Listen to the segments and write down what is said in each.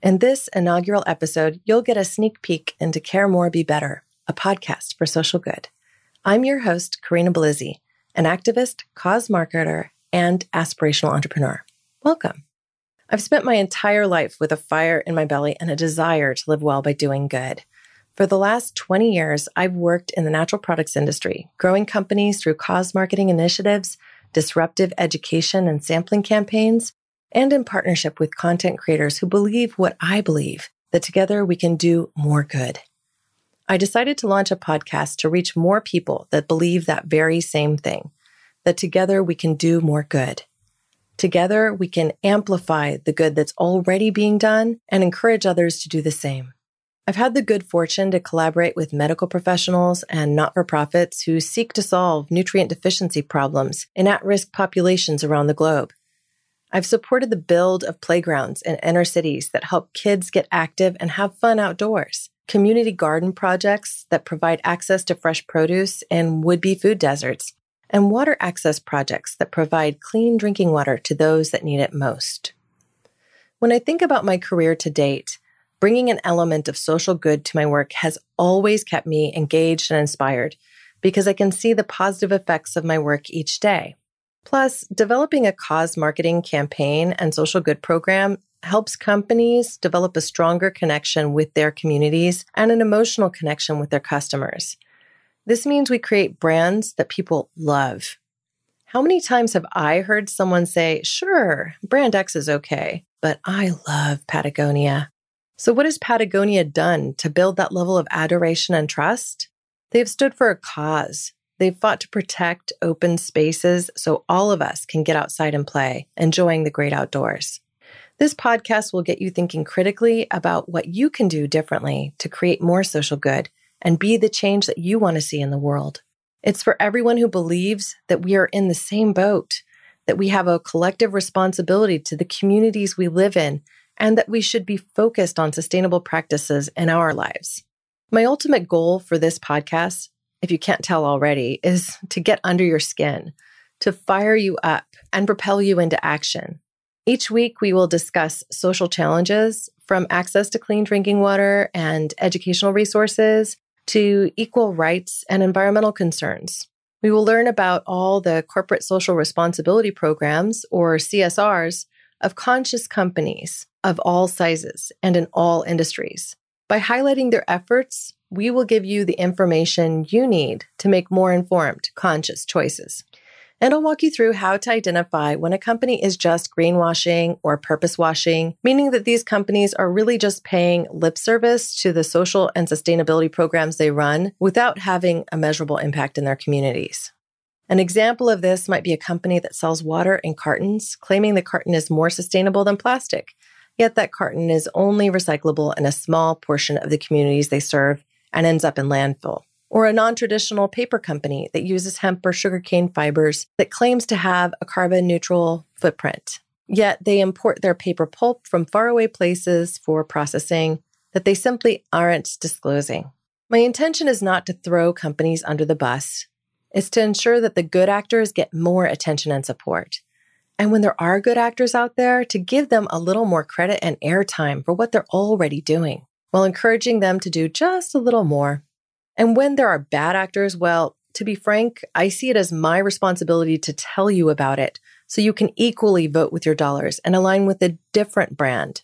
In this inaugural episode, you'll get a sneak peek into Care More Be Better, a podcast for social good. I'm your host, Corinna Bellizzi, an activist, cause marketer, and aspirational entrepreneur. Welcome. I've spent my entire life with a fire in my belly and a desire to live well by doing good. For the last 20 years, I've worked in the natural products industry, growing companies through cause marketing initiatives, disruptive education and sampling campaigns, and in partnership with content creators who believe what I believe that together we can do more good. I decided to launch a podcast to reach more people that believe that very same thing that together we can do more good. Together we can amplify the good that's already being done and encourage others to do the same. I've had the good fortune to collaborate with medical professionals and not for profits who seek to solve nutrient deficiency problems in at risk populations around the globe. I've supported the build of playgrounds in inner cities that help kids get active and have fun outdoors, community garden projects that provide access to fresh produce in would be food deserts, and water access projects that provide clean drinking water to those that need it most. When I think about my career to date, bringing an element of social good to my work has always kept me engaged and inspired because I can see the positive effects of my work each day. Plus, developing a cause marketing campaign and social good program helps companies develop a stronger connection with their communities and an emotional connection with their customers. This means we create brands that people love. How many times have I heard someone say, sure, brand X is okay, but I love Patagonia? So, what has Patagonia done to build that level of adoration and trust? They've stood for a cause, They've fought to protect open spaces so all of us can get outside and play, enjoying the great outdoors. This podcast will get you thinking critically about what you can do differently to create more social good and be the change that you want to see in the world. It's for everyone who believes that we are in the same boat, that we have a collective responsibility to the communities we live in, and that we should be focused on sustainable practices in our lives. My ultimate goal for this podcast if you can't tell already, is to get under your skin, to fire you up and propel you into action. Each week, we will discuss social challenges from access to clean drinking water and educational resources to equal rights and environmental concerns. We will learn about all the corporate social responsibility programs, or CSRs, of conscious companies of all sizes and in all industries. By highlighting their efforts, we will give you the information you need to make more informed, conscious choices. And I'll walk you through how to identify when a company is just greenwashing or purpose washing, meaning that these companies are really just paying lip service to the social and sustainability programs they run without having a measurable impact in their communities. An example of this might be a company that sells water in cartons, claiming the carton is more sustainable than plastic. Yet that carton is only recyclable in a small portion of the communities they serve and ends up in landfill. Or a non traditional paper company that uses hemp or sugarcane fibers that claims to have a carbon neutral footprint. Yet they import their paper pulp from faraway places for processing that they simply aren't disclosing. My intention is not to throw companies under the bus, it's to ensure that the good actors get more attention and support. And when there are good actors out there, to give them a little more credit and airtime for what they're already doing while encouraging them to do just a little more. And when there are bad actors, well, to be frank, I see it as my responsibility to tell you about it so you can equally vote with your dollars and align with a different brand.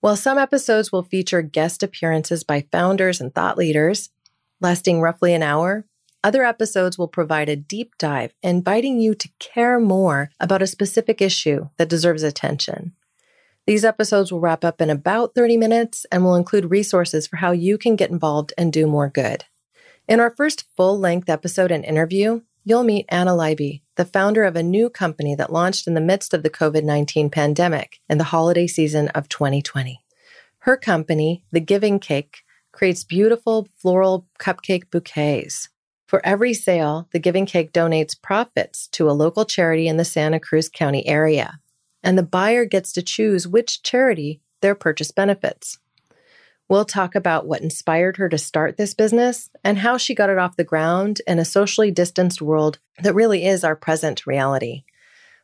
While some episodes will feature guest appearances by founders and thought leaders, lasting roughly an hour, other episodes will provide a deep dive, inviting you to care more about a specific issue that deserves attention. These episodes will wrap up in about 30 minutes and will include resources for how you can get involved and do more good. In our first full length episode and interview, you'll meet Anna Leiby, the founder of a new company that launched in the midst of the COVID 19 pandemic in the holiday season of 2020. Her company, The Giving Cake, creates beautiful floral cupcake bouquets. For every sale, the Giving Cake donates profits to a local charity in the Santa Cruz County area, and the buyer gets to choose which charity their purchase benefits. We'll talk about what inspired her to start this business and how she got it off the ground in a socially distanced world that really is our present reality.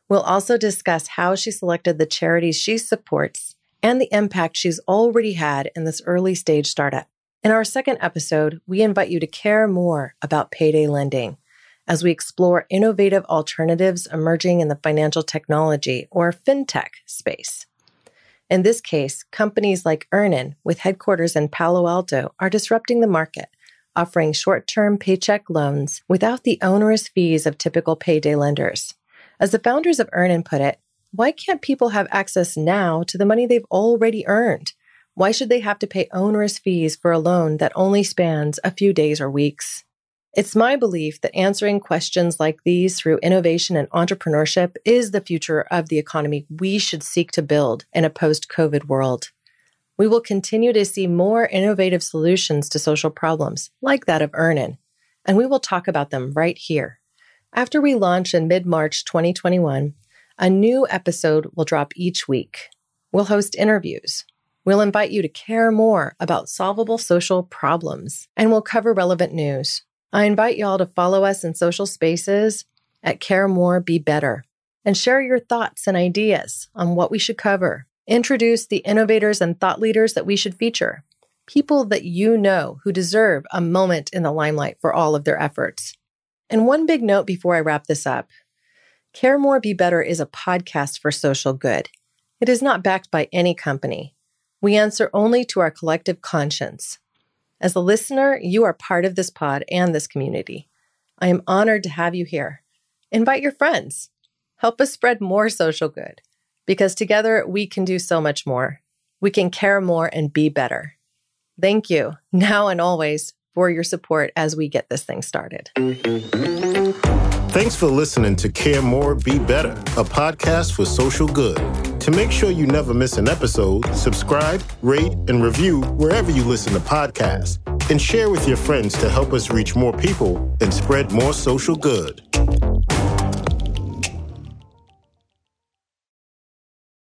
We'll also discuss how she selected the charities she supports and the impact she's already had in this early stage startup. In our second episode, we invite you to care more about payday lending as we explore innovative alternatives emerging in the financial technology or fintech space. In this case, companies like Earnin, with headquarters in Palo Alto, are disrupting the market, offering short term paycheck loans without the onerous fees of typical payday lenders. As the founders of Earnin put it, why can't people have access now to the money they've already earned? Why should they have to pay onerous fees for a loan that only spans a few days or weeks? It's my belief that answering questions like these through innovation and entrepreneurship is the future of the economy we should seek to build in a post COVID world. We will continue to see more innovative solutions to social problems, like that of Earnin, and we will talk about them right here. After we launch in mid March 2021, a new episode will drop each week. We'll host interviews. We'll invite you to care more about solvable social problems, and we'll cover relevant news. I invite y'all to follow us in social spaces at Care More Be Better and share your thoughts and ideas on what we should cover. Introduce the innovators and thought leaders that we should feature, people that you know who deserve a moment in the limelight for all of their efforts. And one big note before I wrap this up Care More Be Better is a podcast for social good. It is not backed by any company. We answer only to our collective conscience. As a listener, you are part of this pod and this community. I am honored to have you here. Invite your friends. Help us spread more social good because together we can do so much more. We can care more and be better. Thank you, now and always, for your support as we get this thing started. Thanks for listening to Care More, Be Better, a podcast for social good. To make sure you never miss an episode, subscribe, rate, and review wherever you listen to podcasts, and share with your friends to help us reach more people and spread more social good.